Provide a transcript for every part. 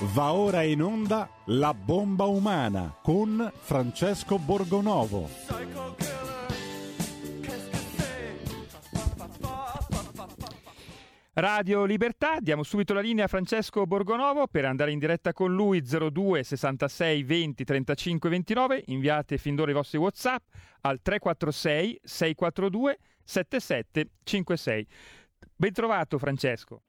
Va ora in onda La bomba umana con Francesco Borgonovo. Radio Libertà, diamo subito la linea a Francesco Borgonovo per andare in diretta con lui 02 66 20 35 29, inviate fin d'ora i vostri Whatsapp al 346 642 7756. Bentrovato Francesco.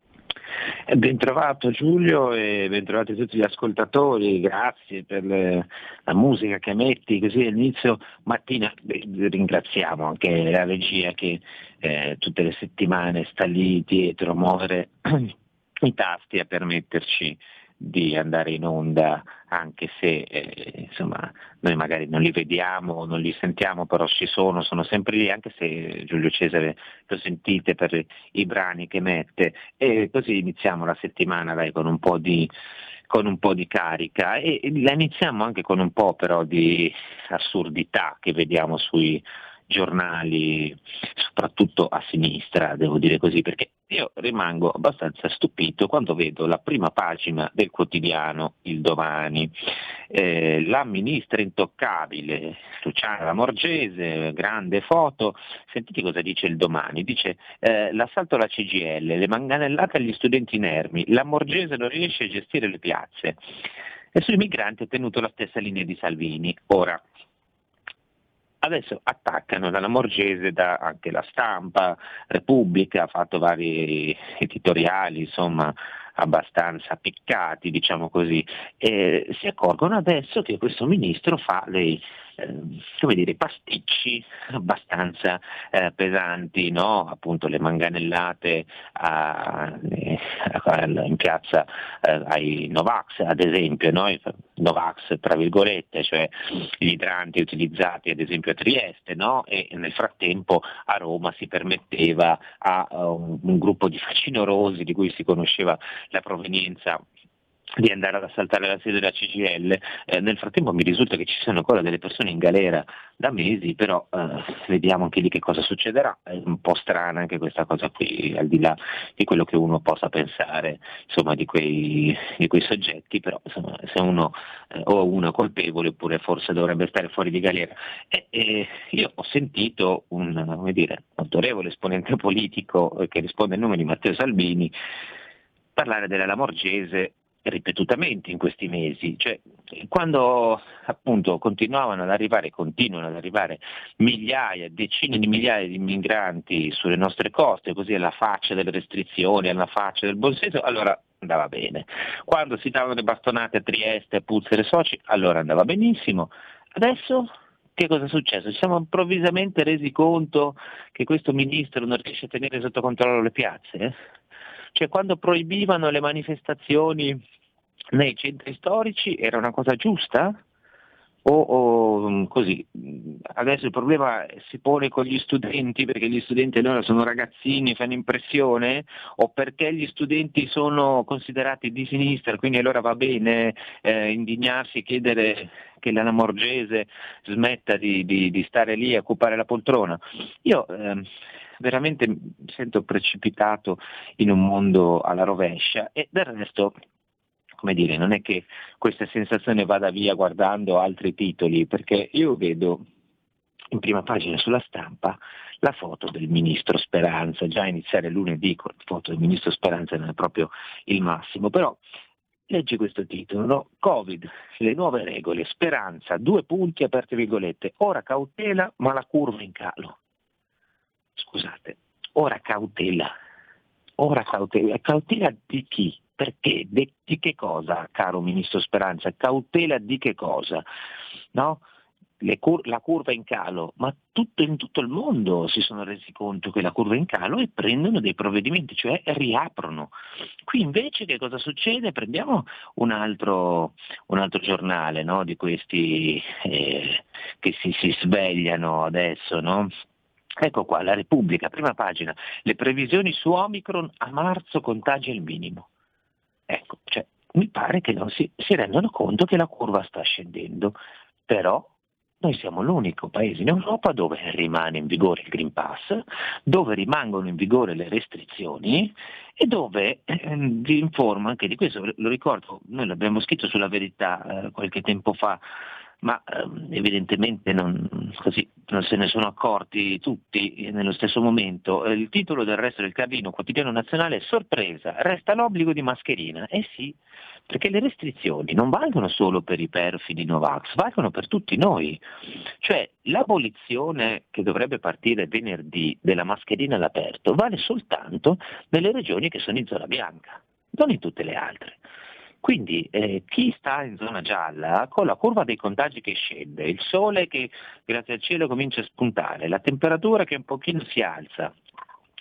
Bentrovato Giulio e bentrovati tutti gli ascoltatori, grazie per le, la musica che metti così all'inizio mattina. Ringraziamo anche la regia che eh, tutte le settimane sta lì dietro a muovere i tasti a permetterci di andare in onda anche se eh, insomma, noi magari non li vediamo, non li sentiamo, però ci sono, sono sempre lì, anche se Giulio Cesare lo sentite per i brani che mette. E così iniziamo la settimana dai, con un po' di con un po' di carica e, e la iniziamo anche con un po' però di assurdità che vediamo sui, giornali, soprattutto a sinistra, devo dire così, perché io rimango abbastanza stupito quando vedo la prima pagina del quotidiano Il Domani, eh, la ministra intoccabile Luciana Lamorgese, grande foto, sentite cosa dice Il Domani, dice eh, l'assalto alla CGL, le manganellate agli studenti inermi, Lamorgese non riesce a gestire le piazze. E sui migranti ha tenuto la stessa linea di Salvini. Ora, adesso attaccano dalla Morgese da anche la stampa, Repubblica ha fatto vari editoriali, insomma abbastanza piccati, diciamo così, e si accorgono adesso che questo ministro fa dei come dire, pasticci abbastanza eh, pesanti, no? appunto le manganellate a, eh, in piazza eh, ai Novax ad esempio, no? Novax tra virgolette, cioè gli idranti utilizzati ad esempio a Trieste no? e nel frattempo a Roma si permetteva a uh, un gruppo di facinorosi di cui si conosceva la provenienza di andare ad assaltare la sede della CGL. Eh, nel frattempo mi risulta che ci siano ancora delle persone in galera da mesi, però eh, vediamo anche lì che cosa succederà. È un po' strana anche questa cosa qui, al di là di quello che uno possa pensare insomma, di, quei, di, quei, soggetti, però insomma, se uno eh, o uno è colpevole oppure forse dovrebbe stare fuori di galera. E, io ho sentito un dire, autorevole esponente politico eh, che risponde al nome di Matteo Salvini parlare della Lamorgese ripetutamente in questi mesi, cioè, quando appunto continuavano ad arrivare, continuano ad arrivare migliaia, decine di migliaia di migranti sulle nostre coste, così alla faccia delle restrizioni, alla faccia del buonsenso, allora andava bene. Quando si davano le bastonate a Trieste, a Puzzere Soci, allora andava benissimo. Adesso che cosa è successo? Ci siamo improvvisamente resi conto che questo ministro non riesce a tenere sotto controllo le piazze? Cioè quando proibivano le manifestazioni nei centri storici era una cosa giusta? O, o, mm, così. Adesso il problema si pone con gli studenti perché gli studenti allora sono ragazzini, fanno impressione o perché gli studenti sono considerati di sinistra, quindi allora va bene eh, indignarsi e chiedere che l'Ana Morgese smetta di, di, di, stare lì a occupare la poltrona. Io eh, veramente mi sento precipitato in un mondo alla rovescia e del resto come dire, non è che questa sensazione vada via guardando altri titoli, perché io vedo in prima pagina sulla stampa la foto del ministro Speranza, già iniziare lunedì con la foto del ministro Speranza non è proprio il massimo, però leggi questo titolo, no? Covid, le nuove regole, Speranza, due punti aperte virgolette, ora cautela ma la curva in calo scusate, ora cautela, ora cautela, cautela di chi? Perché? Di che cosa, caro Ministro Speranza? Cautela di che cosa? No? Cur- la curva è in calo, ma tutto, in tutto il mondo si sono resi conto che la curva è in calo e prendono dei provvedimenti, cioè riaprono. Qui invece che cosa succede? Prendiamo un altro, un altro giornale no? di questi eh, che si, si, svegliano adesso, no? Ecco qua, la Repubblica, prima pagina, le previsioni su Omicron a marzo contagi al minimo. Ecco, cioè, mi pare che non si, si rendono conto che la curva sta scendendo, però noi siamo l'unico paese in Europa dove rimane in vigore il Green Pass, dove rimangono in vigore le restrizioni e dove eh, vi informo anche di questo, lo ricordo, noi l'abbiamo scritto sulla verità eh, qualche tempo fa, ma ehm, evidentemente non, così, non, se ne sono accorti tutti nello stesso momento. Eh, il titolo del resto del Carlino, quotidiano nazionale, è sorpresa, resta l'obbligo di mascherina. Eh sì, perché le restrizioni non valgono solo per i perfidi Novax, valgono per tutti noi. Cioè l'abolizione che dovrebbe partire venerdì della mascherina all'aperto vale soltanto nelle regioni che sono in zona bianca, non in tutte le altre. Quindi eh, chi sta in zona gialla, con la curva dei contagi che scende, il sole che grazie al cielo comincia a spuntare, la temperatura che un pochino si alza,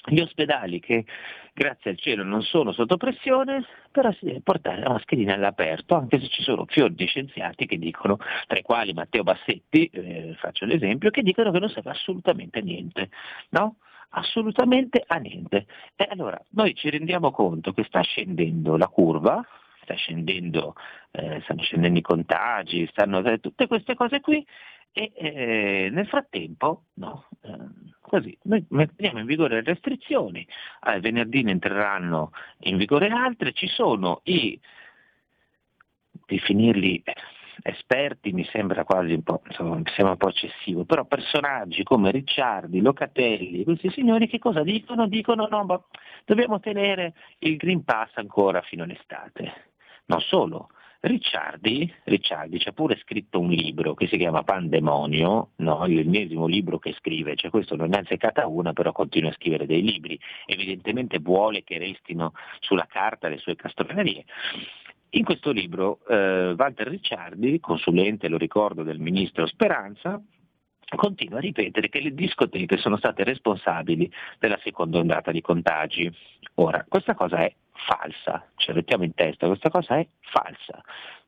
gli ospedali che grazie al cielo non sono sotto pressione, però si deve portare la mascherina all'aperto, anche se ci sono fior di scienziati che dicono, tra i quali Matteo Bassetti, eh, faccio l'esempio, che dicono che non serve assolutamente a niente. No? Assolutamente a niente. E allora noi ci rendiamo conto che sta scendendo la curva, sta scendendo, eh, stanno scendendo i contagi, stanno tutte queste cose qui e eh, nel frattempo no, eh, così, noi mettiamo in vigore le restrizioni, eh, venerdì ne entreranno in vigore altre, ci sono i, definirli esperti mi sembra quasi un po', insomma, un po' eccessivo, però personaggi come Ricciardi, Locatelli, questi signori che cosa dicono? Dicono no, ma dobbiamo tenere il Green Pass ancora fino all'estate. Non solo, Ricciardi, Ricciardi ci ha pure scritto un libro che si chiama Pandemonio, no? l'ennesimo libro che scrive, cioè questo non ne ha azzeccata una, però continua a scrivere dei libri, evidentemente vuole che restino sulla carta le sue castronerie. In questo libro eh, Walter Ricciardi, consulente, lo ricordo, del ministro Speranza, continua a ripetere che le discoteche sono state responsabili della seconda ondata di contagi. Ora, questa cosa è falsa, ci mettiamo in testa, questa cosa è falsa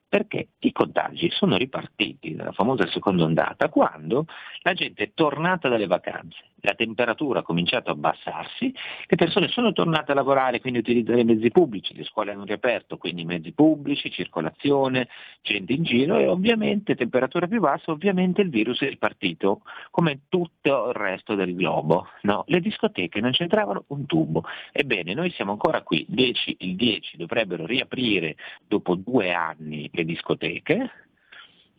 perché i contagi sono ripartiti dalla famosa seconda ondata quando la gente è tornata dalle vacanze, la temperatura ha cominciato a abbassarsi, le persone sono tornate a lavorare, quindi utilizzare i mezzi pubblici, le scuole hanno riaperto, quindi mezzi pubblici, circolazione, gente in giro e ovviamente temperatura più bassa, ovviamente il virus è ripartito come tutto il resto del globo. No, le discoteche non c'entravano un tubo. Ebbene, noi siamo ancora qui, 10, il 10 dovrebbero riaprire dopo due anni le discoteche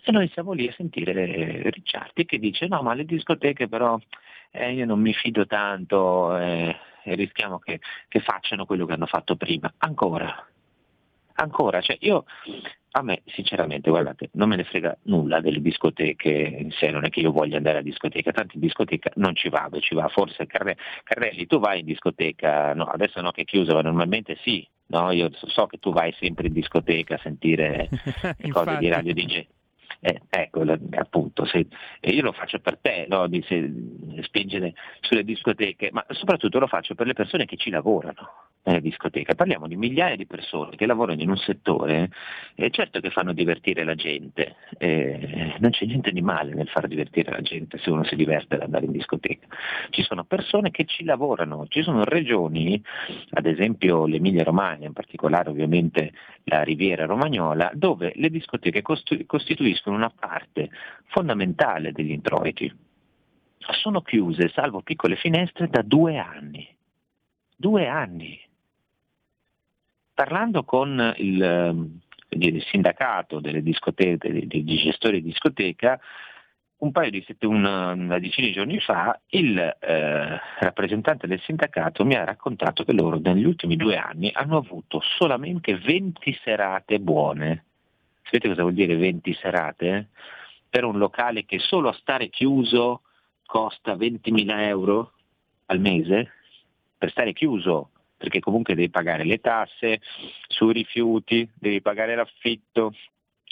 e noi siamo lì a sentire Ricciardi che dice no ma le discoteche però eh, io non mi fido tanto eh, e rischiamo che, che facciano quello che hanno fatto prima. Ancora, ancora, cioè io a me sinceramente guardate non me ne frega nulla delle discoteche in sé, non è che io voglia andare a discoteca, tanto in discoteca non ci vado, ci va forse Carre- Carrelli, tu vai in discoteca, no, adesso no che è chiusa, ma normalmente sì, no? io so che tu vai sempre in discoteca a sentire cose di radio DJ. Eh, ecco, appunto, se, io lo faccio per te, no? di se, spingere sulle discoteche, ma soprattutto lo faccio per le persone che ci lavorano nelle discoteche. Parliamo di migliaia di persone che lavorano in un settore, eh, certo che fanno divertire la gente, eh, non c'è niente di male nel far divertire la gente se uno si diverte ad andare in discoteca. Ci sono persone che ci lavorano, ci sono regioni, ad esempio l'Emilia Romagna, in particolare ovviamente la Riviera Romagnola, dove le discoteche costituiscono costituiscono una parte fondamentale degli introiti. Sono chiuse, salvo piccole finestre, da due anni. Due anni. Parlando con il, ehm, il sindacato dei, gestori di discoteca, un paio di una, una decina di giorni fa il eh, rappresentante del sindacato mi ha raccontato che loro negli ultimi due anni hanno avuto solamente 20 serate buone. Sapete cosa vuol dire 20 serate? Per un locale che solo a stare chiuso costa 20.000 euro al mese? Per stare chiuso, perché comunque devi pagare le tasse sui rifiuti, devi pagare l'affitto,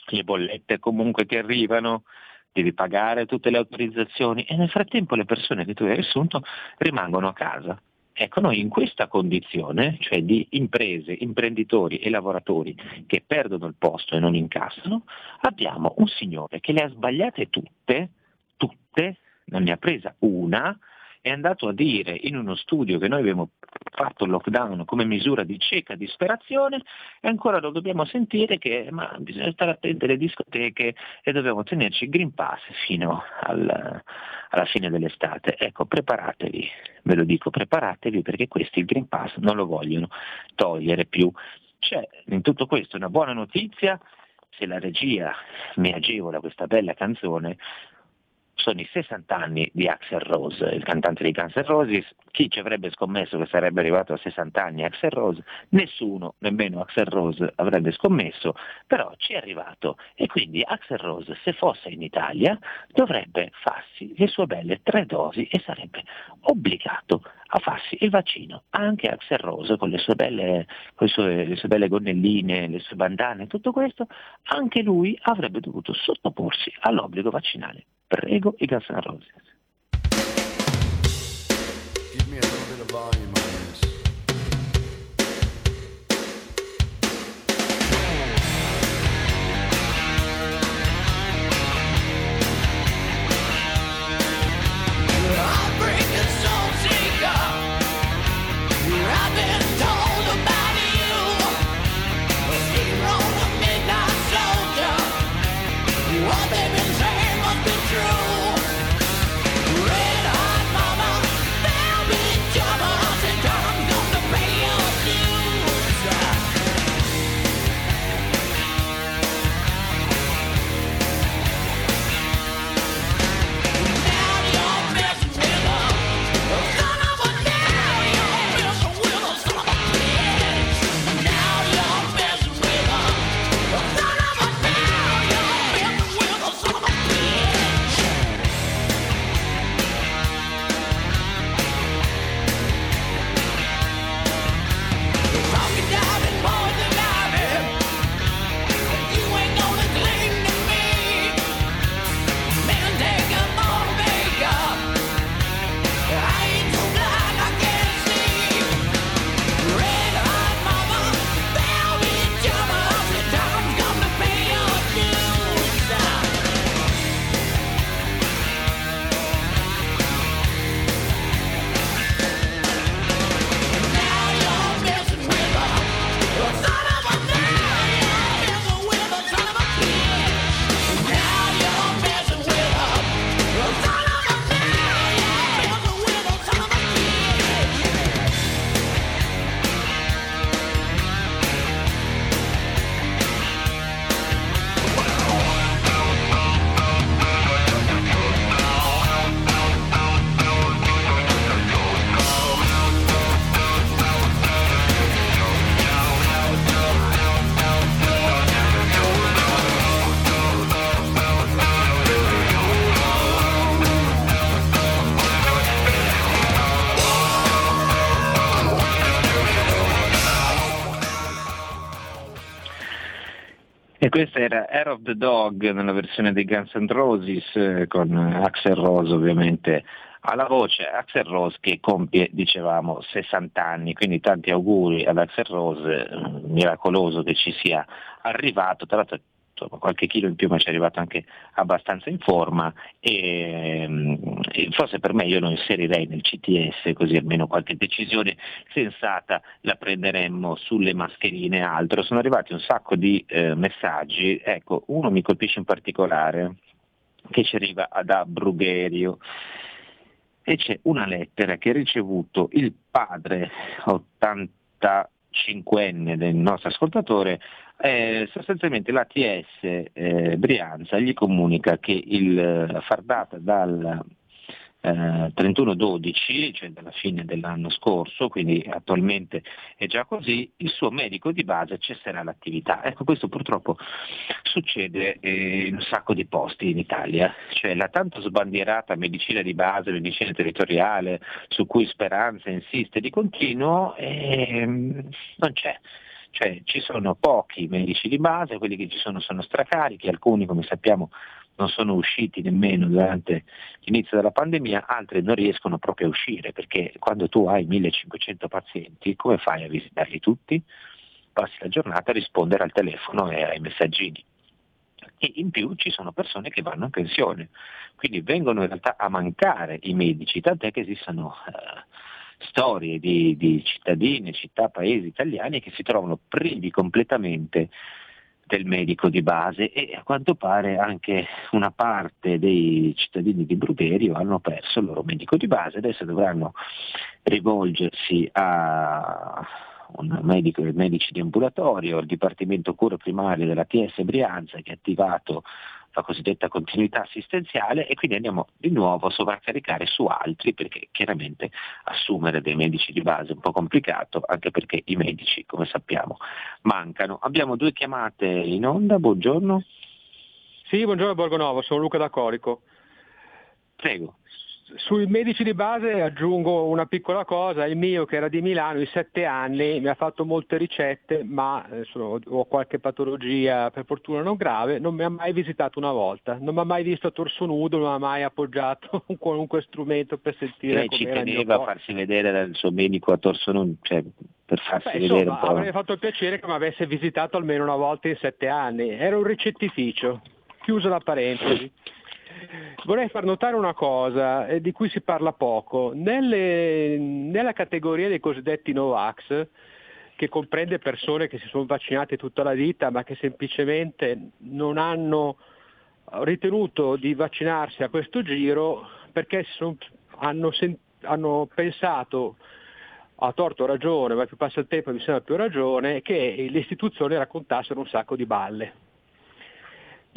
le bollette comunque che arrivano, devi pagare tutte le autorizzazioni e nel frattempo le persone che tu hai assunto rimangono a casa. Ecco, noi in questa condizione, cioè di imprese, imprenditori e lavoratori che perdono il posto e non incassano, abbiamo un signore che le ha sbagliate tutte, tutte, non ne ha presa una, è andato a dire in uno studio che noi abbiamo fatto il lockdown come misura di cieca disperazione e ancora lo dobbiamo sentire che ma bisogna stare attenti alle discoteche e dobbiamo tenerci il Green Pass fino al, alla fine dell'estate. Ecco, preparatevi, ve lo dico, preparatevi perché questi il Green Pass non lo vogliono togliere più. C'è in tutto questo una buona notizia, se la regia mi agevola questa bella canzone, sono i 60 anni di Axel Rose, il cantante di Guns N' Roses. Chi ci avrebbe scommesso che sarebbe arrivato a 60 anni Axel Rose? Nessuno, nemmeno Axel Rose, avrebbe scommesso, però ci è arrivato e quindi Axel Rose, se fosse in Italia, dovrebbe farsi le sue belle tre dosi e sarebbe obbligato a farsi il vaccino. Anche Axel Rose, con le sue belle, con le sue, le sue belle gonnelline, le sue bandane, tutto questo, anche lui avrebbe dovuto sottoporsi all'obbligo vaccinale. Prego i Guns questa era Air of the Dog nella versione dei Guns N' Roses eh, con Axel Rose ovviamente alla voce, Axel Rose che compie, dicevamo, 60 anni, quindi tanti auguri ad Axel Rose, eh, miracoloso che ci sia arrivato, tra l'altro insomma, qualche chilo in più ma ci è arrivato anche abbastanza in forma. E, e, forse per me io lo inserirei nel CTS così almeno qualche decisione sensata la prenderemmo sulle mascherine e altro. Sono arrivati un sacco di eh, messaggi, ecco uno mi colpisce in particolare che ci arriva da Brugherio e c'è una lettera che ha ricevuto il padre 85enne del nostro ascoltatore eh, sostanzialmente l'ATS eh, Brianza gli comunica che il far data dal eh, 31-12, cioè dalla fine dell'anno scorso, quindi attualmente è già così, il suo medico di base cesserà l'attività. Ecco, questo purtroppo succede eh, in un sacco di posti in Italia, cioè la tanto sbandierata medicina di base, medicina territoriale, su cui Speranza insiste di continuo, ehm, non c'è cioè ci sono pochi medici di base, quelli che ci sono sono stracarichi, alcuni come sappiamo non sono usciti nemmeno durante l'inizio della pandemia, altri non riescono proprio a uscire perché quando tu hai 1500 pazienti come fai a visitarli tutti? Passi la giornata a rispondere al telefono e ai messaggini. e in più ci sono persone che vanno in pensione, quindi vengono in realtà a mancare i medici, tant'è che esistono eh, storie di, di cittadini, città, paesi italiani che si trovano privi completamente del medico di base e a quanto pare anche una parte dei cittadini di Bruderio hanno perso il loro medico di base, adesso dovranno rivolgersi a un medico, medici di ambulatorio, il Dipartimento Cura Primario della TS Brianza che ha attivato la cosiddetta continuità assistenziale e quindi andiamo di nuovo a sovraccaricare su altri perché chiaramente assumere dei medici di base è un po' complicato anche perché i medici come sappiamo mancano. Abbiamo due chiamate in onda, buongiorno. Sì, buongiorno Borgonovo, sono Luca da Corico. Prego. Sui medici di base aggiungo una piccola cosa, il mio che era di Milano, in sette anni mi ha fatto molte ricette, ma insomma, ho qualche patologia per fortuna non grave, non mi ha mai visitato una volta, non mi ha mai visto a torso nudo, non mi ha mai appoggiato un qualunque strumento per sentire Lei ci teneva a farsi vedere dal suo medico a torso nudo, cioè per farsi Beh, vedere insomma, un po'. Avrei fatto il piacere che mi avesse visitato almeno una volta in sette anni, era un ricettificio, chiusa la parentesi. Vorrei far notare una cosa eh, di cui si parla poco. Nelle, nella categoria dei cosiddetti Novax, che comprende persone che si sono vaccinate tutta la vita ma che semplicemente non hanno ritenuto di vaccinarsi a questo giro perché sono, hanno, hanno pensato a torto ragione, ma più passa il tempo mi sembra più ragione, che le istituzioni raccontassero un sacco di balle.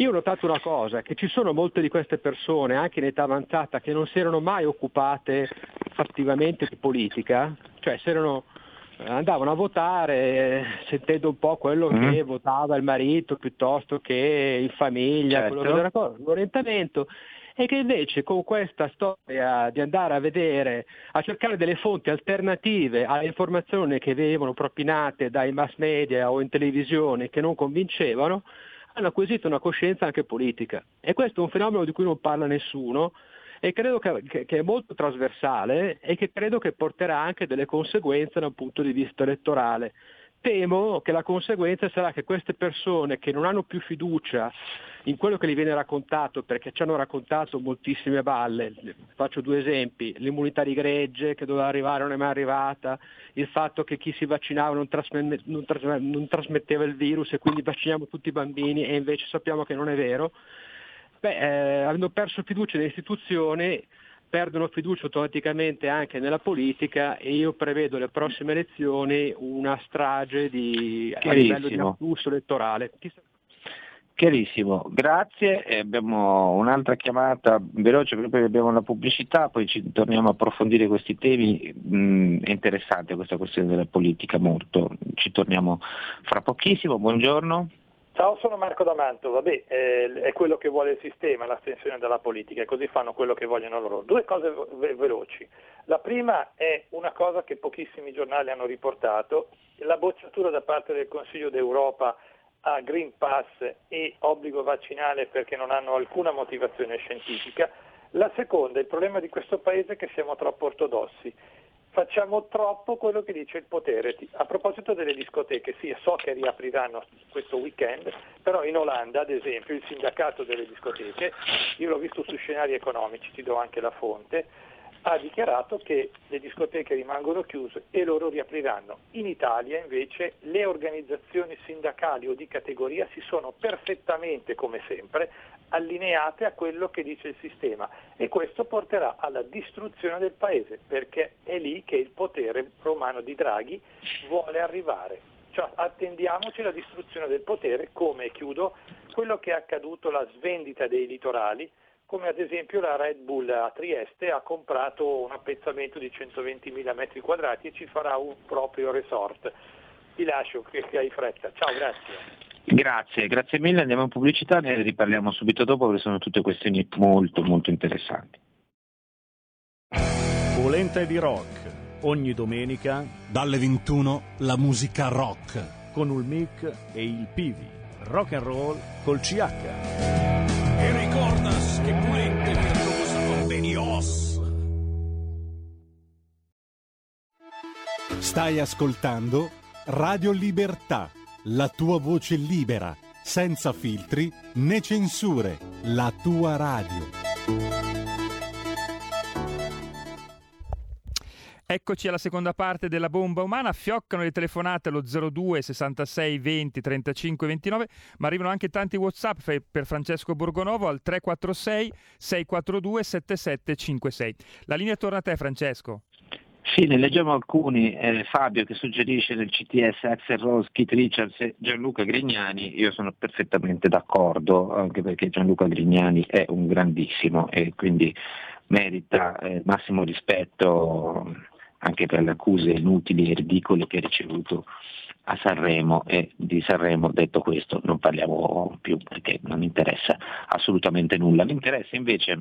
Io ho notato una cosa, che ci sono molte di queste persone, anche in età avanzata, che non si erano mai occupate fattivamente di politica, cioè erano, andavano a votare sentendo un po' quello mm. che votava il marito piuttosto che in famiglia, certo. quello che era l'orientamento, e che invece con questa storia di andare a vedere, a cercare delle fonti alternative alle informazioni che venivano propinate dai mass media o in televisione che non convincevano, hanno acquisito una coscienza anche politica. E questo è un fenomeno di cui non parla nessuno e credo che, che, è molto trasversale e che credo che porterà anche delle conseguenze da un punto di vista elettorale. Temo che la conseguenza sarà che queste persone che non hanno più fiducia in quello che gli viene raccontato, perché ci hanno raccontato moltissime balle, faccio due esempi, l'immunità di gregge che doveva arrivare non è mai arrivata, il fatto che chi si vaccinava non, trasmette, non, trasmette, non trasmetteva il virus e quindi vacciniamo tutti i bambini e invece sappiamo che non è vero, Beh, eh, avendo perso fiducia nelle istituzioni perdono fiducia automaticamente anche nella politica e io prevedo alle prossime elezioni una strage di, a livello di afflusso elettorale. Chiarissimo, grazie. Abbiamo un'altra chiamata veloce perché abbiamo la pubblicità, poi ci torniamo a approfondire questi temi. Mm, è interessante questa questione della politica molto. Ci torniamo fra pochissimo. Buongiorno. Ciao, sono Marco D'Amanto, vabbè, eh, è quello che vuole il sistema, l'astensione dalla politica, e così fanno quello che vogliono loro. Due cose ve- veloci. La prima è una cosa che pochissimi giornali hanno riportato, la bocciatura da parte del Consiglio d'Europa a Green Pass e obbligo vaccinale perché non hanno alcuna motivazione scientifica. La seconda, il problema di questo Paese è che siamo troppo ortodossi facciamo troppo quello che dice il potere. A proposito delle discoteche, sì, so che riapriranno questo weekend, però in Olanda, ad esempio, il sindacato delle discoteche, io l'ho visto su scenari economici, ti do anche la fonte, ha dichiarato che le discoteche rimangono chiuse e loro riapriranno. In Italia invece le organizzazioni sindacali o di categoria si sono perfettamente, come sempre, allineate a quello che dice il sistema e questo porterà alla distruzione del paese perché è lì che il potere romano di Draghi vuole arrivare. Cioè, attendiamoci la distruzione del potere come, chiudo, quello che è accaduto, la svendita dei litorali, come ad esempio la Red Bull a Trieste ha comprato un appezzamento di 120.000 metri quadrati e ci farà un proprio resort. Ti lascio che hai fretta. Ciao, grazie. Grazie, grazie mille, andiamo in pubblicità, ne riparliamo subito dopo perché sono tutte questioni molto molto interessanti. Volente di rock, ogni domenica dalle 21 la musica rock con il mic e il Pivi, rock and roll col CH. E ricordas che pulente virtuosa con Benios. Stai ascoltando Radio Libertà la tua voce libera, senza filtri né censure, la tua radio. Eccoci alla seconda parte della bomba umana, fioccano le telefonate allo 02 66 20 35 29, ma arrivano anche tanti WhatsApp per Francesco Borgonovo al 346 642 7756. La linea torna a te Francesco. Sì, ne leggiamo alcuni. Eh, Fabio che suggerisce nel CTS Axel Rose, Keith Richards e Gianluca Grignani. Io sono perfettamente d'accordo, anche perché Gianluca Grignani è un grandissimo e quindi merita eh, massimo rispetto anche per le accuse inutili e ridicole che ha ricevuto a Sanremo e di Sanremo detto questo non parliamo più perché non interessa assolutamente nulla, mi interessa invece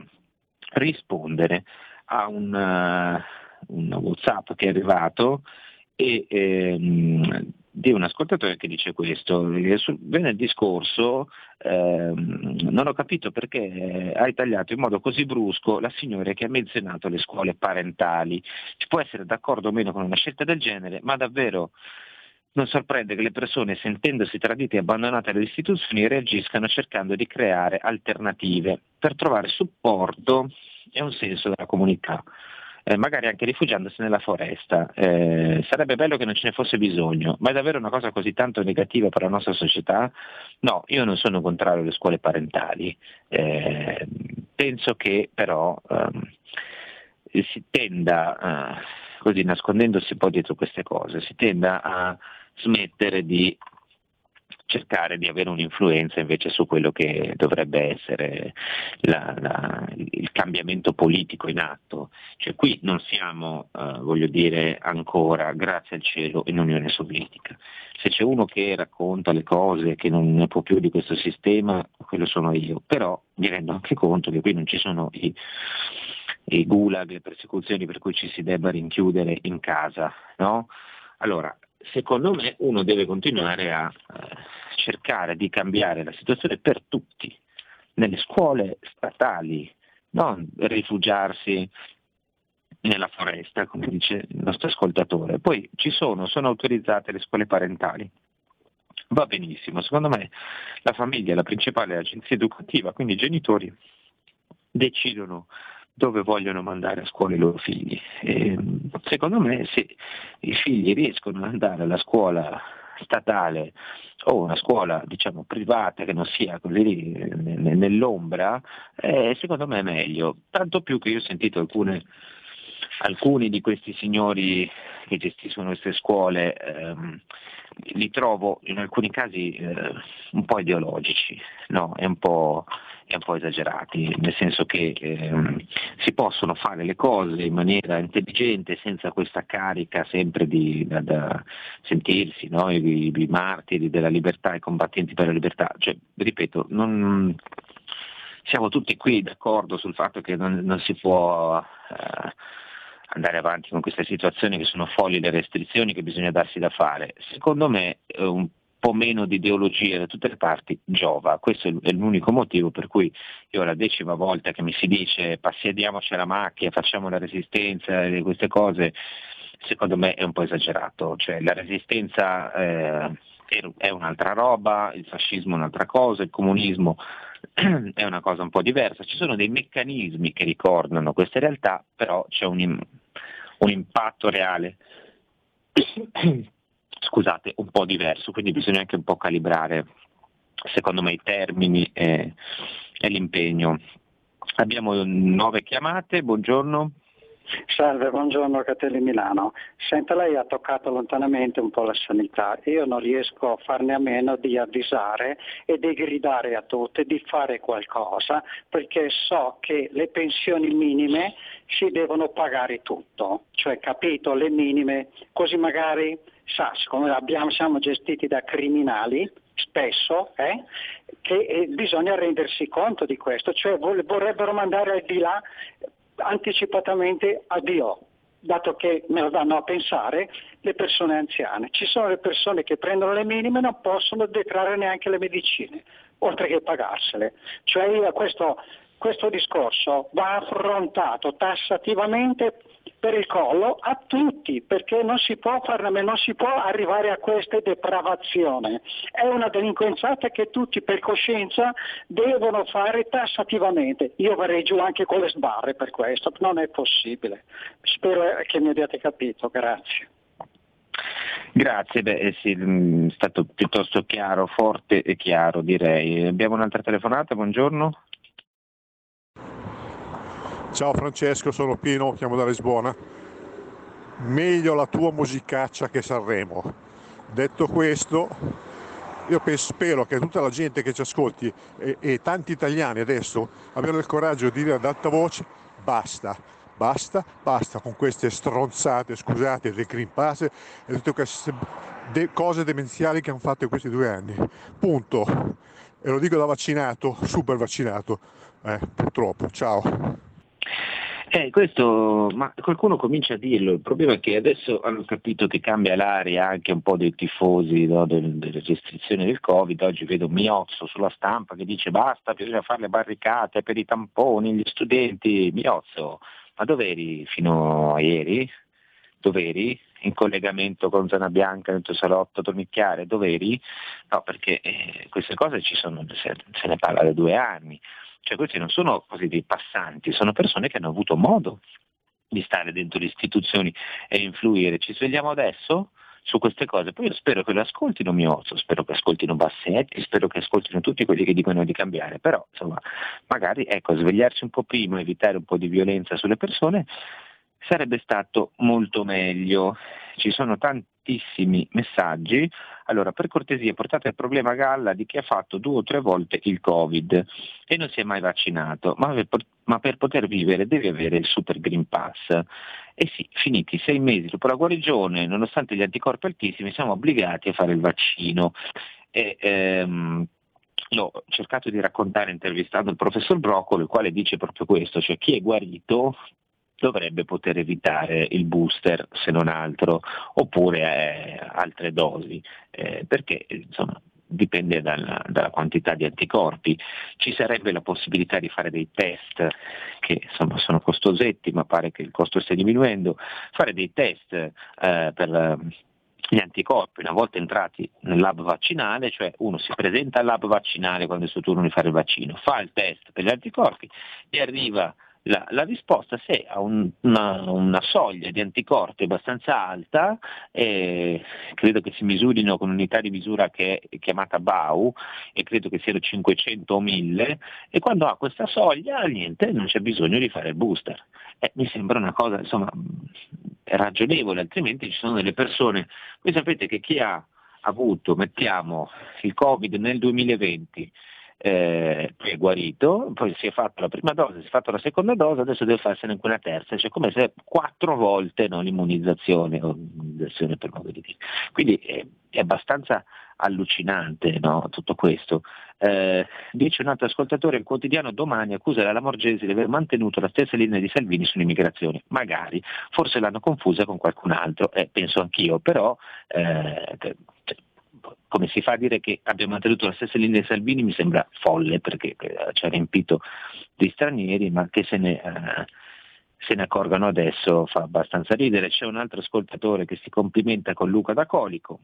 rispondere a un, uh, un Whatsapp che è arrivato e ehm, di un ascoltatore che dice questo. Venerdì scorso ehm, non ho capito perché hai tagliato in modo così brusco la signora che ha menzionato le scuole parentali. Ci può essere d'accordo o meno con una scelta del genere, ma davvero non sorprende che le persone, sentendosi tradite e abbandonate dalle istituzioni, reagiscano cercando di creare alternative per trovare supporto e un senso della comunità eh, magari anche rifugiandosi nella foresta. Eh, sarebbe bello che non ce ne fosse bisogno, ma è davvero una cosa così tanto negativa per la nostra società? No, io non sono contrario alle scuole parentali, eh, penso che però ehm, si tenda, così nascondendosi un po' dietro queste cose, si tenda a smettere di cercare di avere un'influenza invece su quello che dovrebbe essere la, la, il cambiamento politico in atto. Cioè, qui non siamo, eh, voglio dire, ancora, grazie al cielo, in Unione Sovietica. Se c'è uno che racconta le cose, che non ne può più di questo sistema, quello sono io. Però mi rendo anche conto che qui non ci sono i, i gulag, le persecuzioni per cui ci si debba rinchiudere in casa. No? Allora, secondo me uno deve continuare a eh, cercare di cambiare la situazione per tutti, nelle scuole statali, non rifugiarsi nella foresta, come dice il nostro ascoltatore. Poi ci sono, sono autorizzate le scuole parentali. Va benissimo, secondo me la famiglia è la principale agenzia educativa, quindi i genitori decidono dove vogliono mandare a scuola i loro figli. E, secondo me se i figli riescono ad andare alla scuola statale o una scuola diciamo, privata che non sia così nell'ombra, eh, secondo me è meglio. Tanto più che io ho sentito alcune, alcuni di questi signori che gestiscono queste scuole, ehm, li trovo in alcuni casi eh, un po' ideologici, no? è, un po', è, un po', esagerati, nel senso che ehm, si possono fare le cose in maniera intelligente senza questa carica sempre di da, da sentirsi no? I, i, martiri della libertà, i combattenti per la libertà. Cioè, ripeto, non, siamo tutti qui d'accordo sul fatto che non, non si può eh, andare avanti con queste situazioni che sono folli le restrizioni che bisogna darsi da fare. Secondo me eh, un po' meno di ideologia da tutte le parti giova, questo è l'unico motivo per cui io la decima volta che mi si dice passiediamoci la macchia, facciamo la resistenza e queste cose, secondo me è un po' esagerato, cioè la resistenza eh, è un'altra roba, il fascismo è un'altra cosa, il comunismo è una cosa un po' diversa, ci sono dei meccanismi che ricordano queste realtà, però c'è un, un impatto reale, scusate, un po' diverso, quindi bisogna anche un po' calibrare, secondo me, i termini e, e l'impegno. Abbiamo nove chiamate, buongiorno. Salve, buongiorno Catelli Milano. Senta, lei ha toccato lontanamente un po' la sanità. Io non riesco a farne a meno di avvisare e di gridare a tutti di fare qualcosa perché so che le pensioni minime si devono pagare tutto, cioè capito, le minime, così magari sa, siccome abbiamo, siamo gestiti da criminali, spesso, eh, che eh, bisogna rendersi conto di questo, cioè vorrebbero mandare al di là anticipatamente addio, dato che me lo danno a pensare le persone anziane. Ci sono le persone che prendono le minime e non possono detrarre neanche le medicine, oltre che pagarsele. Cioè questo, questo discorso va affrontato tassativamente per il collo a tutti, perché non si può, farne, non si può arrivare a queste depravazioni. È una delinquenziata che tutti per coscienza devono fare tassativamente. Io verrei giù anche con le sbarre per questo, non è possibile. Spero che mi abbiate capito, grazie. Grazie, beh, eh mm, è stato piuttosto chiaro, forte e chiaro direi. Abbiamo un'altra telefonata, buongiorno. Ciao Francesco, sono Pino, chiamo da Lisbona. Meglio la tua musicaccia che Sanremo. Detto questo, io spero che tutta la gente che ci ascolti e, e tanti italiani adesso abbiano il coraggio di dire ad alta voce basta, basta, basta con queste stronzate, scusate, del Green Pass e tutte queste de- cose demenziali che hanno fatto in questi due anni. Punto. E lo dico da vaccinato, super vaccinato, eh, purtroppo. Ciao. Eh, questo, ma qualcuno comincia a dirlo, il problema è che adesso hanno capito che cambia l'aria anche un po' dei tifosi no, del, delle restrizioni del Covid, oggi vedo Miozzo sulla stampa che dice basta, bisogna fare le barricate per i tamponi, gli studenti, Miozzo, ma dov'eri fino a ieri? Dov'eri? In collegamento con Zona Bianca nel tuo salotto dormicchiare? Dov'eri? No, perché eh, queste cose ci sono, se, se ne parla da due anni. Cioè questi non sono così dei passanti, sono persone che hanno avuto modo di stare dentro le istituzioni e influire. Ci svegliamo adesso su queste cose, poi io spero che lo ascoltino Miozzo, spero che ascoltino Bassetti, spero che ascoltino tutti quelli che dicono di cambiare, però insomma magari ecco, svegliarsi un po' prima, evitare un po' di violenza sulle persone sarebbe stato molto meglio. Ci sono tantissimi messaggi. Allora, per cortesia, portate il problema a galla di chi ha fatto due o tre volte il Covid e non si è mai vaccinato, ma per, ma per poter vivere deve avere il Super Green Pass. E sì, finiti sei mesi dopo la guarigione, nonostante gli anticorpi altissimi, siamo obbligati a fare il vaccino. E, ehm, l'ho cercato di raccontare intervistando il professor Broccolo, il quale dice proprio questo, cioè chi è guarito dovrebbe poter evitare il booster se non altro, oppure eh, altre dosi, eh, perché insomma, dipende dalla, dalla, quantità di anticorpi. Ci sarebbe la possibilità di fare dei test che insomma, sono costosetti, ma pare che il costo stia diminuendo, fare dei test eh, per gli anticorpi una volta entrati nel lab vaccinale, cioè uno si presenta al lab vaccinale quando è il suo turno di fare il vaccino, fa il test per gli anticorpi e arriva la, la risposta se ha un, una, una, soglia di anticorpi abbastanza alta, eh, credo che si misurino con unità di misura che è chiamata BAU e credo che siano 500 o 1000 e quando ha questa soglia niente, non c'è bisogno di fare il booster. Eh, mi sembra una cosa insomma, ragionevole, altrimenti ci sono delle persone, voi sapete che chi ha avuto, mettiamo, il Covid nel 2020, eh, poi è guarito, poi si è fatto la prima dose, si è fatto la seconda dose, adesso deve farsene anche una terza, cioè come se quattro volte no, l'immunizzazione, o l'immunizzazione per modo di dire. Quindi è, è abbastanza allucinante no, tutto questo. Eh, dice un altro ascoltatore, il quotidiano domani accusa la Lamorgesi di aver mantenuto la stessa linea di Salvini sull'immigrazione. Magari, forse l'hanno confusa con qualcun altro, eh, penso anch'io, però eh, come si fa a dire che abbia mantenuto la stessa linea di Salvini mi sembra folle perché eh, ci ha riempito di stranieri, ma che se ne, eh, se ne accorgano adesso fa abbastanza ridere. C'è un altro ascoltatore che si complimenta con Luca da Colico.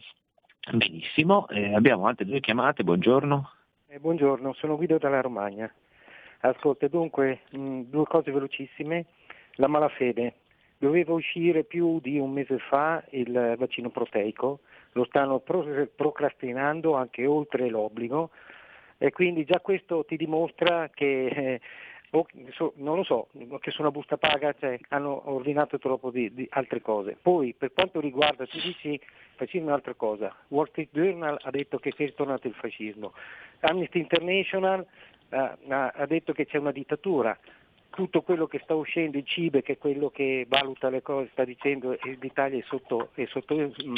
Benissimo, eh, abbiamo altre due chiamate, buongiorno. Eh, buongiorno, sono Guido dalla Romagna. Ascolta, dunque, mh, due cose velocissime. La malafede. Doveva uscire più di un mese fa il vaccino proteico, lo stanno procrastinando anche oltre l'obbligo e quindi già questo ti dimostra che eh, non lo so, che su una busta paga cioè, hanno ordinato troppo di, di, altre cose. Poi per quanto riguarda, tu dici fascismo un'altra cosa, Wall Street Journal ha detto che è tornato il fascismo, Amnesty International uh, ha detto che c'è una dittatura, tutto quello che sta uscendo, il CIBE che è quello che valuta le cose, sta dicendo che l'Italia è sotto, è sotto mh, mm,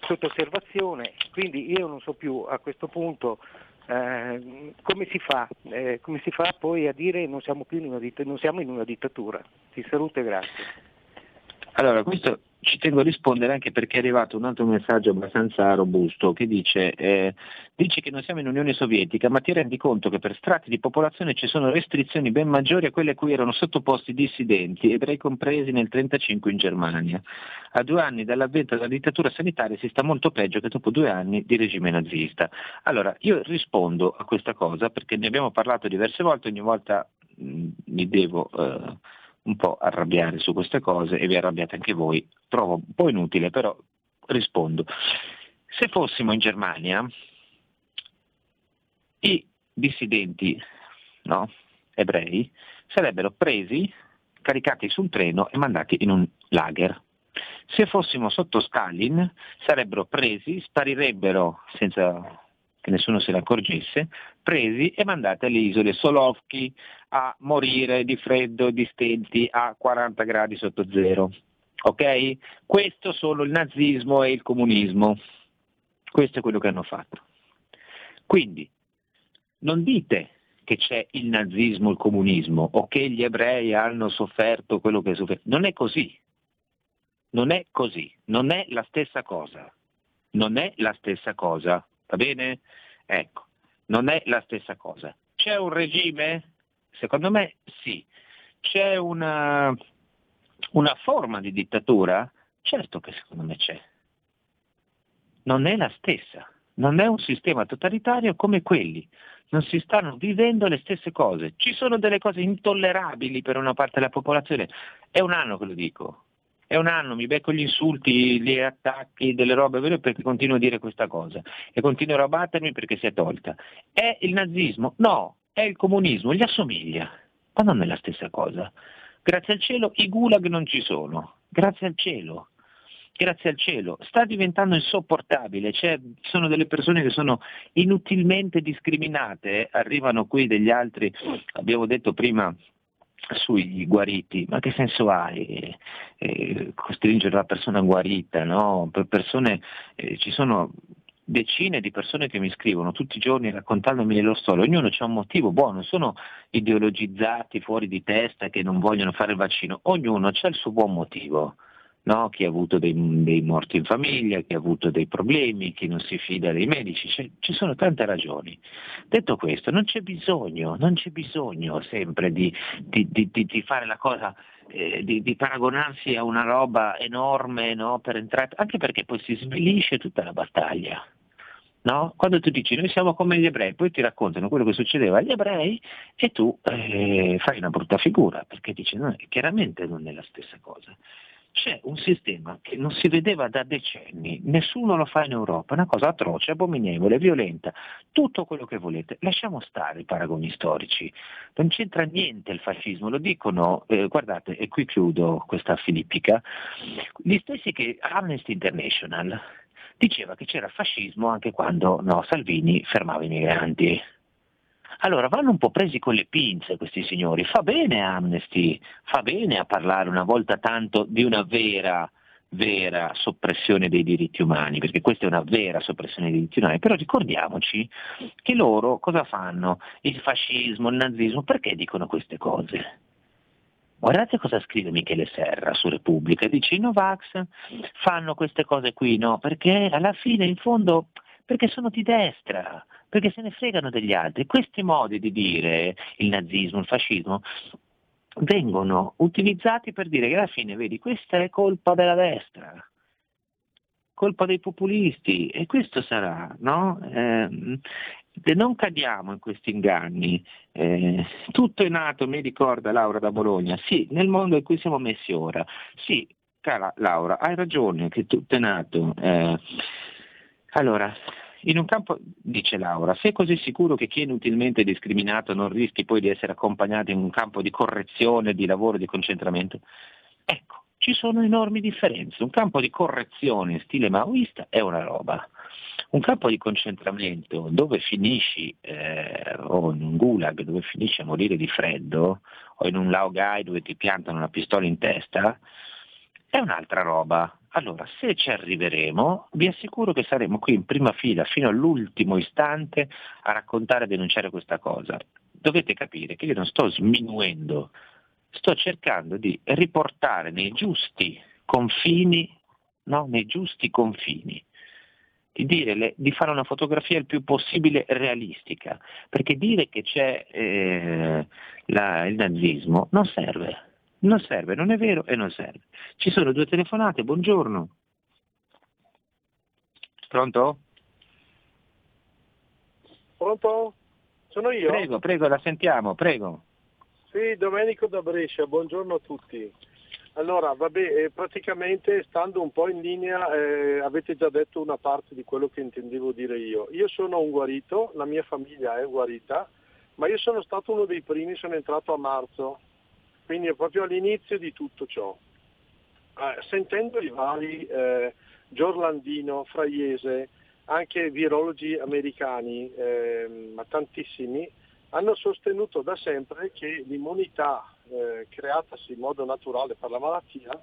sotto osservazione, quindi io non so più a questo punto eh, come, si fa, eh, come si fa poi a dire non siamo più in una, ditt- non siamo in una dittatura. Ti saluto e grazie. Allora, questo ci tengo a rispondere anche perché è arrivato un altro messaggio abbastanza robusto che dice, eh, dice che non siamo in Unione Sovietica, ma ti rendi conto che per strati di popolazione ci sono restrizioni ben maggiori a quelle a cui erano sottoposti dissidenti, ebrei compresi nel 1935 in Germania. A due anni dall'avvento della dittatura sanitaria si sta molto peggio che dopo due anni di regime nazista. Allora, io rispondo a questa cosa perché ne abbiamo parlato diverse volte, ogni volta mh, mi devo... Eh, un po' arrabbiare su queste cose e vi arrabbiate anche voi. Trovo un po' inutile, però rispondo. Se fossimo in Germania, i dissidenti no, ebrei sarebbero presi, caricati sul treno e mandati in un lager. Se fossimo sotto Stalin sarebbero presi, sparirebbero senza che nessuno se ne accorgesse, presi e mandati alle isole Solovki a morire di freddo e di stenti a 40 gradi sotto zero. Ok? Questo sono il nazismo e il comunismo. Questo è quello che hanno fatto. Quindi, non dite che c'è il nazismo il comunismo o che gli ebrei hanno sofferto quello che sofferto. Non è così. Non è così. Non è la stessa cosa. Non è la stessa cosa. Va bene? Ecco, non è la stessa cosa. C'è un regime? Secondo me sì. C'è una, una forma di dittatura? Certo che secondo me c'è. Non è la stessa. Non è un sistema totalitario come quelli. Non si stanno vivendo le stesse cose. Ci sono delle cose intollerabili per una parte della popolazione. È un anno che lo dico è un anno, mi becco gli insulti, gli attacchi, delle robe vere perché continuo a dire questa cosa e continuerò a battermi perché si è tolta. È il nazismo? No, è il comunismo, gli assomiglia, ma non è la stessa cosa. Grazie al cielo i gulag non ci sono, grazie al cielo. Grazie al cielo, sta diventando insopportabile, cioè, ci sono delle persone che sono inutilmente discriminate, arrivano qui degli altri, abbiamo detto prima sui guariti, ma che senso ha eh, eh, costringere la persona guarita? No? Per persone, eh, ci sono decine di persone che mi scrivono tutti i giorni raccontandomi le loro storie, ognuno ha un motivo buono, non sono ideologizzati fuori di testa che non vogliono fare il vaccino, ognuno ha il suo buon motivo no? chi ha avuto dei, dei, morti in famiglia, chi ha avuto dei problemi, chi non si fida dei medici, c'è, ci sono tante ragioni. Detto questo, non c'è bisogno, non c'è bisogno sempre di, di, di, di fare la cosa eh, di, di, paragonarsi a una roba enorme no? per entrare, anche perché poi si svilisce tutta la battaglia. No? Quando tu dici noi siamo come gli ebrei, poi ti raccontano quello che succedeva agli ebrei e tu eh, fai una brutta figura perché dici no, chiaramente non è la stessa cosa c'è un sistema che non si vedeva da decenni, nessuno lo fa in Europa, una cosa atroce, abominevole, violenta, tutto quello che volete. Lasciamo stare i paragoni storici, non c'entra niente il fascismo, lo dicono, eh, guardate, e qui chiudo questa filippica, gli stessi che Amnesty International diceva che c'era fascismo anche quando no, Salvini fermava i migranti. Allora vanno un po' presi con le pinze questi signori. Fa bene Amnesty, fa bene a parlare una volta tanto di una vera vera soppressione dei diritti umani, perché questa è una vera soppressione dei diritti umani, però ricordiamoci che loro cosa fanno? Il fascismo, il nazismo, perché dicono queste cose? Guardate cosa scrive Michele Serra su Repubblica, dice i Novax fanno queste cose qui, no? Perché alla fine, in fondo, perché sono di destra, perché se ne fregano degli altri. Questi modi di dire il nazismo, il fascismo, vengono utilizzati per dire che alla fine, vedi, questa è colpa della destra, colpa dei populisti e questo sarà, no? Eh, non cadiamo in questi inganni. Eh, tutto è nato, mi ricorda Laura da Bologna, sì, nel mondo in cui siamo messi ora. Sì, cara Laura, hai ragione che tutto è nato. Eh, allora, in un campo, dice Laura, sei così sicuro che chi è inutilmente discriminato non rischi poi di essere accompagnato in un campo di correzione, di lavoro, di concentramento? Ecco, ci sono enormi differenze. Un campo di correzione in stile maoista è una roba. Un campo di concentramento dove finisci, eh, o in un gulag dove finisci a morire di freddo, o in un laogai dove ti piantano una pistola in testa, è un'altra roba. Allora, se ci arriveremo, vi assicuro che saremo qui in prima fila fino all'ultimo istante a raccontare e denunciare questa cosa. Dovete capire che io non sto sminuendo, sto cercando di riportare nei giusti confini, no? nei giusti confini. Di, dire, di, fare una fotografia il più possibile realistica, perché dire che c'è eh, la, il nazismo non serve, non serve, non è vero e non serve. Ci sono due telefonate, buongiorno. Pronto? Pronto? Sono io? Prego, prego, la sentiamo, prego. Sì, Domenico da Brescia, buongiorno a tutti. Allora, vabbè, eh, praticamente stando un po' in linea eh, avete già detto una parte di quello che intendevo dire io. Io sono un guarito, la mia famiglia è guarita, ma io sono stato uno dei primi, sono entrato a marzo, quindi è proprio all'inizio di tutto ciò. Eh, sentendo i vari eh, Giorlandino, Fraiese, anche virologi americani, eh, ma tantissimi, hanno sostenuto da sempre che l'immunità eh, creatasi in modo naturale per la malattia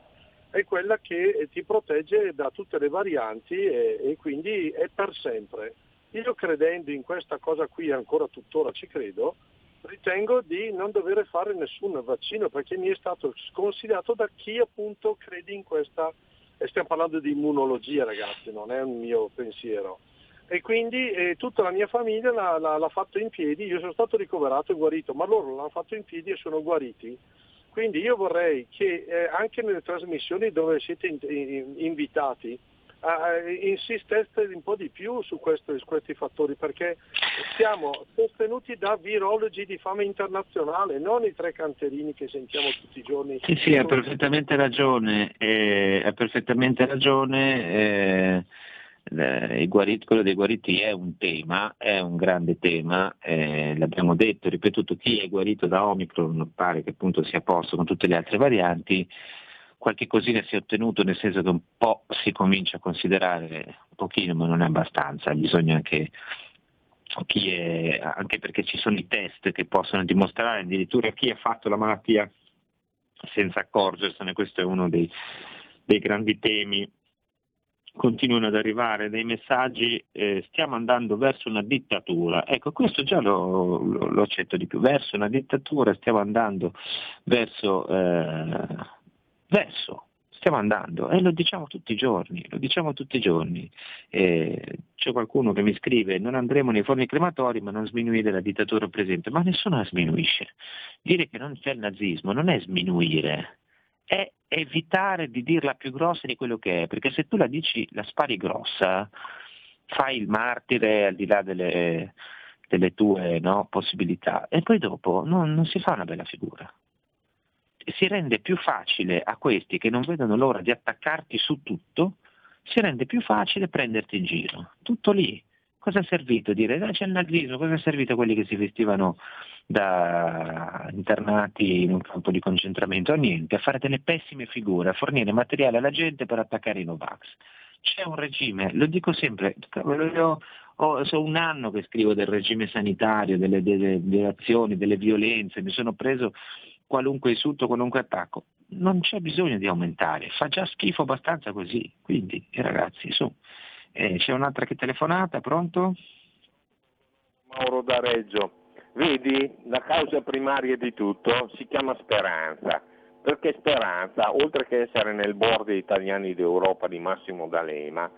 è quella che ti protegge da tutte le varianti e, e quindi è per sempre. Io credendo in questa cosa qui, ancora tuttora ci credo, ritengo di non dover fare nessun vaccino perché mi è stato sconsigliato da chi appunto crede in questa, e stiamo parlando di immunologia ragazzi, non è un mio pensiero. E quindi eh, tutta la mia famiglia l'ha, l'ha, l'ha, fatto in piedi, io sono stato ricoverato e guarito, ma loro l'hanno fatto in piedi e sono guariti. Quindi io vorrei che eh, anche nelle trasmissioni dove siete in, in, invitati, eh, insisteste un po' di più su, questo, su, questi fattori perché siamo sostenuti da virologi di fama internazionale, non i tre canterini che sentiamo tutti i giorni. Sì, sì, ha perfettamente ragione, eh, ha perfettamente ragione. Eh, guariti, quello dei guariti è un tema, è un grande tema, eh, l'abbiamo detto, ripetuto, chi è guarito da Omicron pare che appunto sia a posto con tutte le altre varianti, qualche cosina si è ottenuto, nel senso che un po' si comincia a considerare un pochino, ma non è abbastanza, bisogna anche, è, anche perché ci sono i test che possono dimostrare addirittura chi ha fatto la malattia senza accorgersene, questo è uno dei, dei grandi temi. Continuano ad arrivare dei messaggi, eh, stiamo andando verso una dittatura. Ecco, questo già lo, lo, lo, accetto di più, verso una dittatura, stiamo andando verso, eh, verso, stiamo andando e lo diciamo tutti i giorni, lo diciamo tutti i giorni. Eh, c'è qualcuno che mi scrive non andremo nei forni crematori ma non sminuire la dittatura presente, ma nessuno la sminuisce. Dire che non c'è il nazismo non è sminuire, è evitare di dirla più grossa di quello che è, perché se tu la dici, la spari grossa, fai il martire al di là delle, delle tue no, possibilità e poi dopo non, non si fa una bella figura. Si rende più facile a questi che non vedono l'ora di attaccarti su tutto, si rende più facile prenderti in giro. Tutto lì. Cosa è servito dire? Ah, c'è il nazismo, cosa è servito a quelli che si vestivano da internati in un campo di concentramento? A niente, a fare delle pessime figure, a fornire materiale alla gente per attaccare i Novax. C'è un regime, lo dico sempre, io ho, so un anno che scrivo del regime sanitario, delle, delle, delle azioni, delle violenze, mi sono preso qualunque insulto, qualunque attacco. Non c'è bisogno di aumentare, fa già schifo abbastanza così. Quindi, ragazzi, su. Eh, c'è un'altra che telefonata, pronto? Mauro da Reggio. Vedi, la causa primaria di tutto si chiama speranza, perché speranza, oltre che essere nel degli italiani d'Europa di Massimo D'Alema,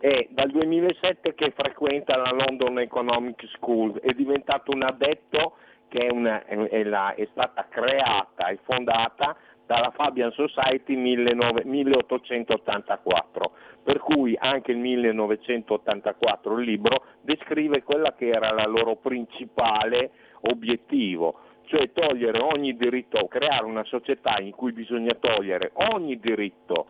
è dal 2007 che frequenta la London Economic School, è diventato un addetto che è, una, è, la, è stata creata e fondata dalla Fabian Society 1884, per cui anche il 1984 il libro descrive quella che era la loro principale obiettivo, cioè togliere ogni diritto, creare una società in cui bisogna togliere ogni diritto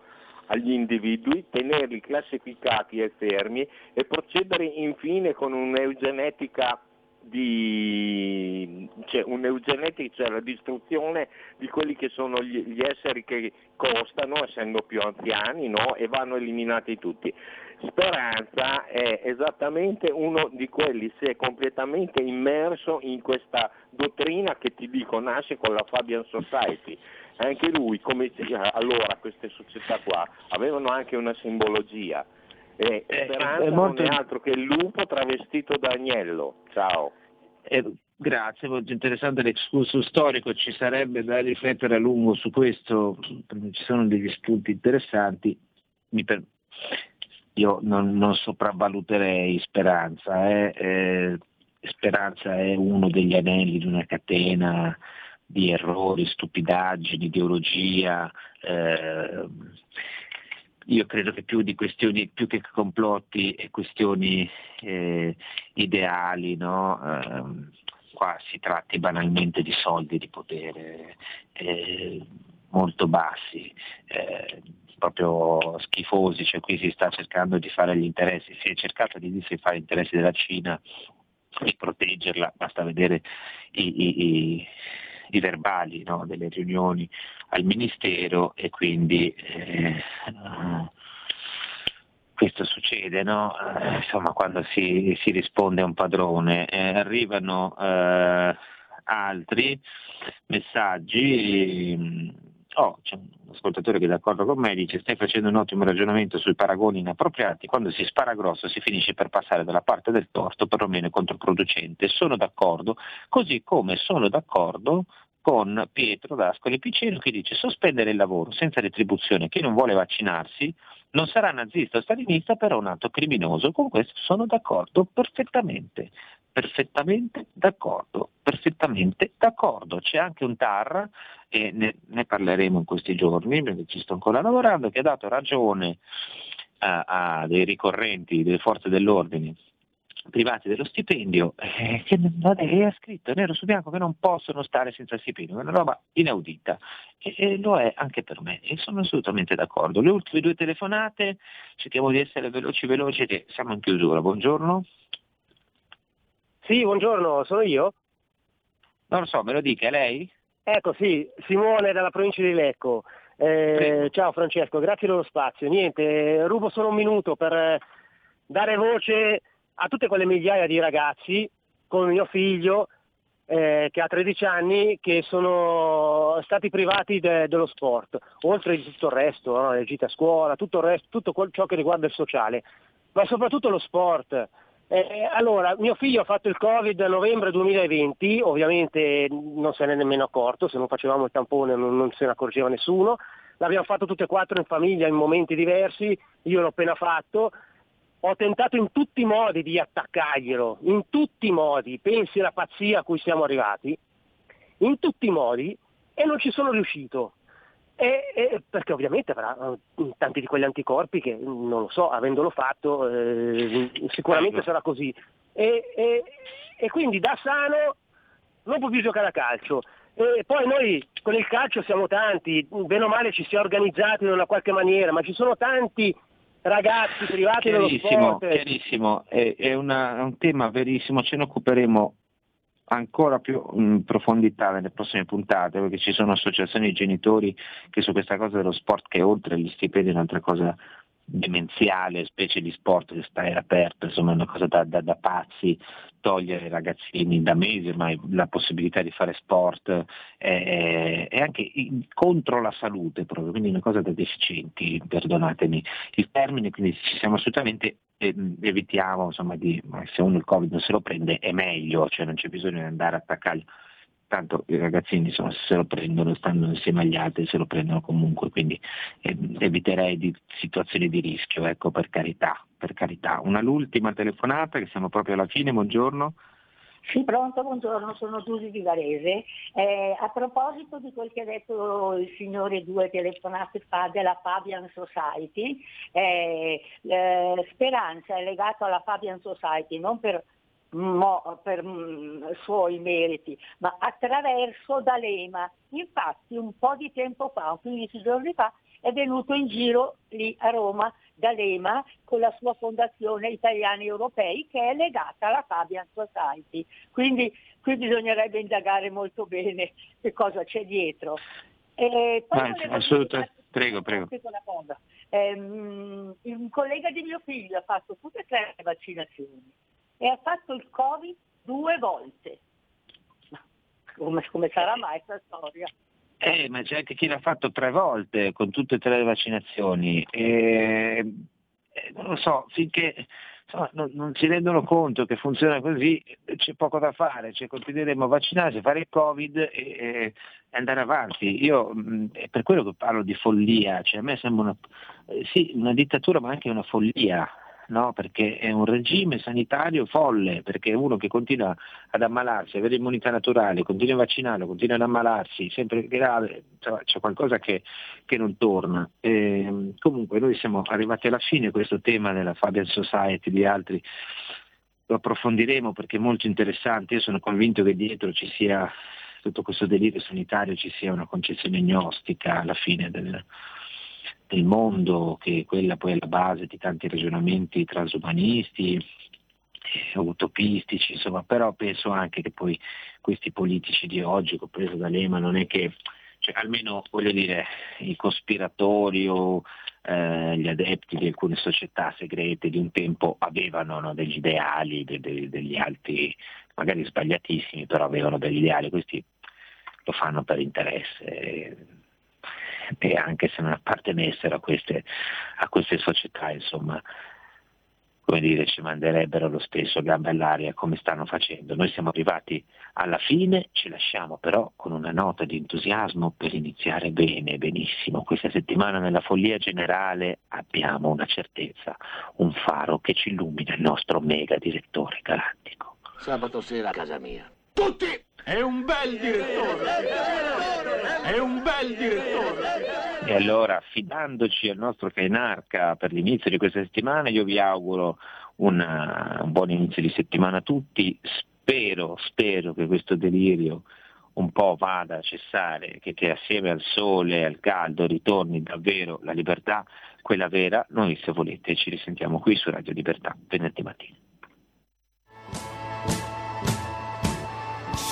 agli individui, tenerli classificati e fermi e procedere infine con un'eugenetica di cioè, un'eugenetica, cioè la distruzione di quelli che sono gli, gli esseri che costano, essendo più anziani, no? e vanno eliminati tutti. Speranza è esattamente uno di quelli, si è completamente immerso in questa dottrina che ti dico nasce con la Fabian Society. Anche lui, come allora queste società qua, avevano anche una simbologia e eh, Speranza è molto... non è altro che il lupo travestito da agnello. Ciao. È Grazie, molto interessante l'excursus storico, ci sarebbe da riflettere a lungo su questo, ci sono degli spunti interessanti. Per... Io non, non, sopravvaluterei Speranza, eh? Eh, Speranza è uno degli anelli di una catena di errori, stupidaggini, ideologia. Eh, io credo che più questioni, più che complotti e questioni eh, ideali, no? eh, qua si tratti banalmente di soldi di potere eh, molto bassi, eh, proprio schifosi, cioè qui si sta cercando di fare gli interessi, si è cercato di fare gli interessi della Cina e proteggerla, basta vedere i, i, i, i verbali no, delle riunioni al Ministero e quindi eh, questo succede, no? eh, insomma, quando si, si, risponde a un padrone. Eh, arrivano eh, altri messaggi. Oh, c'è un ascoltatore che è d'accordo con me, dice stai facendo un ottimo ragionamento sui paragoni inappropriati, quando si spara grosso si finisce per passare dalla parte del torto, perlomeno controproducente. Sono d'accordo, così come sono d'accordo con Pietro d'Ascoli Piceno che dice sospendere il lavoro senza retribuzione chi non vuole vaccinarsi non sarà nazista o stalinista però un atto criminoso. Con questo sono d'accordo perfettamente, perfettamente d'accordo, perfettamente d'accordo. C'è anche un TAR, e ne, ne parleremo in questi giorni perché ci sto ancora lavorando, che ha dato ragione a, a dei ricorrenti delle forze dell'ordine privati dello stipendio, eh, che è scritto nero su bianco che non possono stare senza stipendio, è una roba inaudita e, e, lo è anche per me e sono assolutamente d'accordo. Le ultime due telefonate, cerchiamo di essere veloci veloci che siamo in chiusura. Buongiorno. Sì, buongiorno, sono io? Non lo so, me lo dica, lei? Ecco, sì, Simone dalla provincia di Lecco. Eh, ciao Francesco, grazie dello spazio. Niente, rubo solo un minuto per dare voce a tutte quelle migliaia di ragazzi come mio figlio eh, che ha 13 anni che sono stati privati de- dello sport, oltre di tutto il resto, no? le gite a scuola, tutto, resto, tutto quel, ciò che riguarda il sociale, ma soprattutto lo sport. Eh, allora, mio figlio ha fatto il Covid a novembre 2020, ovviamente non se ne è nemmeno accorto, se non facevamo il tampone non, non se ne accorgeva nessuno, l'abbiamo fatto tutte e quattro in famiglia in momenti diversi, io l'ho appena fatto, ho tentato in tutti i modi di attaccarglielo, in tutti i modi, pensi alla pazzia a cui siamo arrivati, in tutti i modi e non ci sono riuscito. E, e, perché ovviamente avrà eh, tanti di quegli anticorpi che non lo so, avendolo fatto eh, sicuramente ecco. sarà così. E, e, quindi da sano non può più giocare a calcio. E poi noi con il calcio siamo tanti, bene o male ci si è organizzati in una qualche maniera, ma ci sono tanti ragazzi privati dello sport. Chiarissimo, è, è, una, è, un tema verissimo, ce ne occuperemo ancora più in profondità nelle prossime puntate, perché ci sono associazioni di genitori che su questa cosa dello sport, che oltre agli stipendi è un'altra cosa demenziale, specie di sport che sta aperto, insomma è una cosa da, da, da pazzi, togliere ai ragazzini da mesi ormai la possibilità di fare sport è, è anche in, contro la salute proprio, quindi una cosa da deficienti, perdonatemi il termine, quindi ci siamo assolutamente eh, evitiamo insomma di, se uno il covid non se lo prende è meglio, cioè non c'è bisogno di andare a attaccargli tanto i ragazzini insomma, se lo prendono, stanno insieme agli altri, se lo prendono comunque, quindi eh, eviterei di situazioni di rischio, ecco, per carità, per carità. Una l'ultima telefonata, che siamo proprio alla fine, buongiorno. Sì, pronto, buongiorno, sono Giusi di Varese. Eh, a proposito di quel che ha detto il signore due telefonate fa della Fabian Society, eh, eh, Speranza è legato alla Fabian Society non per mo, per mm, suoi meriti, ma attraverso D'Alema. Infatti un po' di tempo fa, 15 giorni fa, è venuto in giro lì a Roma D'Alema con la sua fondazione Italiani Europei che è legata alla Fabian Society. Quindi qui bisognerebbe indagare molto bene che cosa c'è dietro. E ah, assolutamente. Prego, prego. Eh, un collega di mio figlio ha fatto tutte e tre le vaccinazioni e ha fatto il Covid due volte. Come, come sarà mai questa storia? Eh, ma c'è anche chi l'ha fatto tre volte con tutte e tre le vaccinazioni. E, eh, non lo so, finché insomma, non, non, si rendono conto che funziona così, c'è poco da fare, cioè, continueremo a vaccinarci, fare il Covid e, e andare avanti. Io mh, è per quello che parlo di follia, cioè, a me sembra una, eh, sì, una dittatura ma anche una follia no? perché è un regime sanitario folle, perché uno che continua ad ammalarsi, avere immunità naturale, continua a vaccinarlo, continua ad ammalarsi, sempre grave, cioè, c'è qualcosa che, che non torna. E, ehm, comunque noi siamo arrivati alla fine, questo tema della Fabian Society di altri lo approfondiremo perché è molto interessante, io sono convinto che dietro ci sia tutto questo delirio sanitario, ci sia una concezione gnostica alla fine del, del mondo, che quella poi è la base di tanti ragionamenti transumanisti, eh, utopistici, insomma, però penso anche che poi questi politici di oggi, compreso da Lema, non è che, cioè, almeno voglio dire, i cospiratori o eh, gli adepti di alcune società segrete di un tempo avevano no, degli ideali, de, de, degli alti, magari sbagliatissimi, però avevano degli ideali, questi lo fanno per interesse e anche se non appartenessero a queste, a queste società, insomma, come dire, ci manderebbero lo stesso gambe all'aria come stanno facendo. Noi siamo arrivati alla fine, ci lasciamo però con una nota di entusiasmo per iniziare bene, benissimo. Questa settimana nella follia generale abbiamo una certezza, un faro che ci illumina il nostro mega direttore galattico. Sabato sera a casa mia. Tutti! È un bel direttore! È un bel direttore! E allora, fidandoci al nostro Cainarca per l'inizio di questa settimana, io vi auguro una, un buon inizio di settimana a tutti. Spero, spero che questo delirio un po' vada a cessare, che, che assieme al sole e al caldo ritorni davvero la libertà, quella vera. Noi se volete ci risentiamo qui su Radio Libertà venerdì mattina.